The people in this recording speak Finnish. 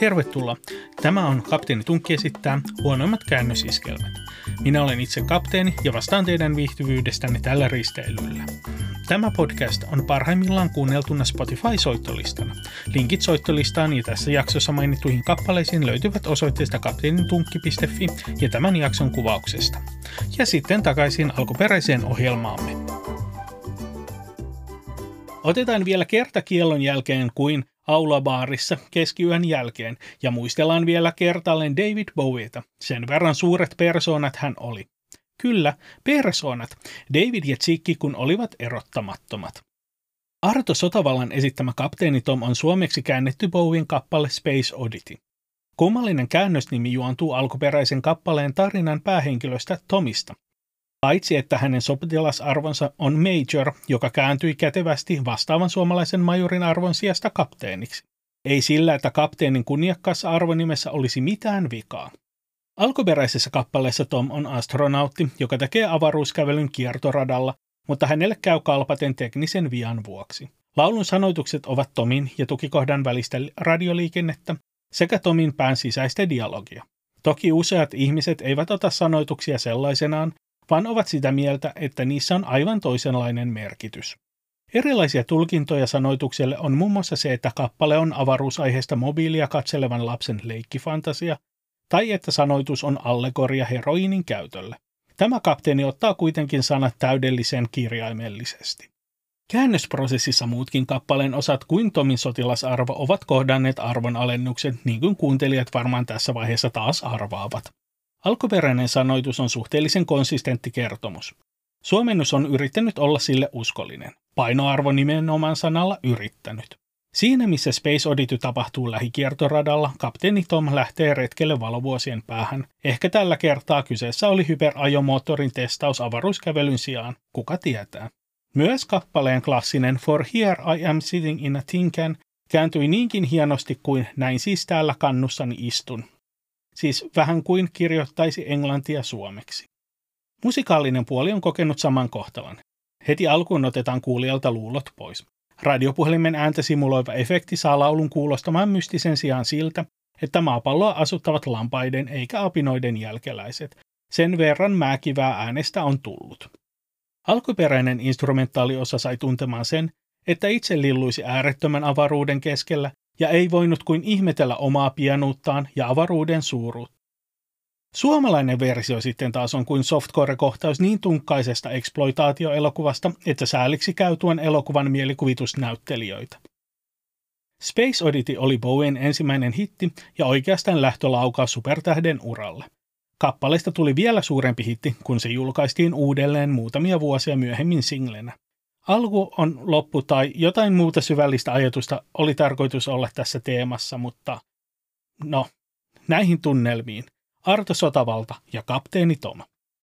Tervetuloa. Tämä on Kapteeni Tunkki esittää huonoimmat käännösiskelmät. Minä olen itse kapteeni ja vastaan teidän viihtyvyydestänne tällä risteilyllä. Tämä podcast on parhaimmillaan kuunneltuna Spotify-soittolistana. Linkit soittolistaan ja tässä jaksossa mainittuihin kappaleisiin löytyvät osoitteesta kapteenitunkki.fi ja tämän jakson kuvauksesta. Ja sitten takaisin alkuperäiseen ohjelmaamme. Otetaan vielä kerta kiellon jälkeen kuin aulabaarissa keskiyön jälkeen ja muistellaan vielä kertaalleen David Bowieta. Sen verran suuret persoonat hän oli. Kyllä, persoonat. David ja Tsikki kun olivat erottamattomat. Arto Sotavallan esittämä kapteeni Tom on suomeksi käännetty Bowien kappale Space Oddity. Kummallinen käännösnimi juontuu alkuperäisen kappaleen tarinan päähenkilöstä Tomista. Paitsi että hänen sotilasarvonsa on Major, joka kääntyi kätevästi vastaavan suomalaisen majorin arvon sijasta kapteeniksi. Ei sillä, että kapteenin kunniakkaassa arvonimessä olisi mitään vikaa. Alkuperäisessä kappaleessa Tom on astronautti, joka tekee avaruuskävelyn kiertoradalla, mutta hänelle käy kalpaten teknisen vian vuoksi. Laulun sanoitukset ovat Tomin ja tukikohdan välistä radioliikennettä sekä Tomin pään sisäistä dialogia. Toki useat ihmiset eivät ota sanoituksia sellaisenaan, vaan ovat sitä mieltä, että niissä on aivan toisenlainen merkitys. Erilaisia tulkintoja sanoitukselle on muun muassa se, että kappale on avaruusaiheesta mobiilia katselevan lapsen leikkifantasia, tai että sanoitus on allegoria heroinin käytölle. Tämä kapteeni ottaa kuitenkin sanat täydellisen kirjaimellisesti. Käännösprosessissa muutkin kappaleen osat kuin Tomin sotilasarvo ovat kohdanneet arvonalennuksen, niin kuin kuuntelijat varmaan tässä vaiheessa taas arvaavat. Alkuperäinen sanoitus on suhteellisen konsistentti kertomus. Suomennus on yrittänyt olla sille uskollinen. Painoarvo nimenomaan sanalla yrittänyt. Siinä, missä Space Oddity tapahtuu lähikiertoradalla, kapteeni Tom lähtee retkelle valovuosien päähän. Ehkä tällä kertaa kyseessä oli hyperajomoottorin testaus avaruuskävelyn sijaan, kuka tietää. Myös kappaleen klassinen For Here I Am Sitting in a Tin Can kääntyi niinkin hienosti kuin näin siis täällä kannussani istun, siis vähän kuin kirjoittaisi englantia suomeksi. Musikaalinen puoli on kokenut saman kohtalon. Heti alkuun otetaan kuulijalta luulot pois. Radiopuhelimen ääntä simuloiva efekti saa laulun kuulostamaan mystisen sijaan siltä, että maapalloa asuttavat lampaiden eikä apinoiden jälkeläiset. Sen verran määkivää äänestä on tullut. Alkuperäinen instrumentaaliosa sai tuntemaan sen, että itse lilluisi äärettömän avaruuden keskellä ja ei voinut kuin ihmetellä omaa pienuuttaan ja avaruuden suuruutta. Suomalainen versio sitten taas on kuin softcore-kohtaus niin tunkkaisesta exploitaatioelokuvasta, että sääliksi käy tuon elokuvan mielikuvitusnäyttelijöitä. Space Oddity oli Bowen ensimmäinen hitti ja oikeastaan lähtölaukaus supertähden uralle. Kappaleesta tuli vielä suurempi hitti, kun se julkaistiin uudelleen muutamia vuosia myöhemmin singlenä. Alku on loppu tai jotain muuta syvällistä ajatusta oli tarkoitus olla tässä teemassa, mutta no, näihin tunnelmiin. Arto Sotavalta ja kapteeni Tom.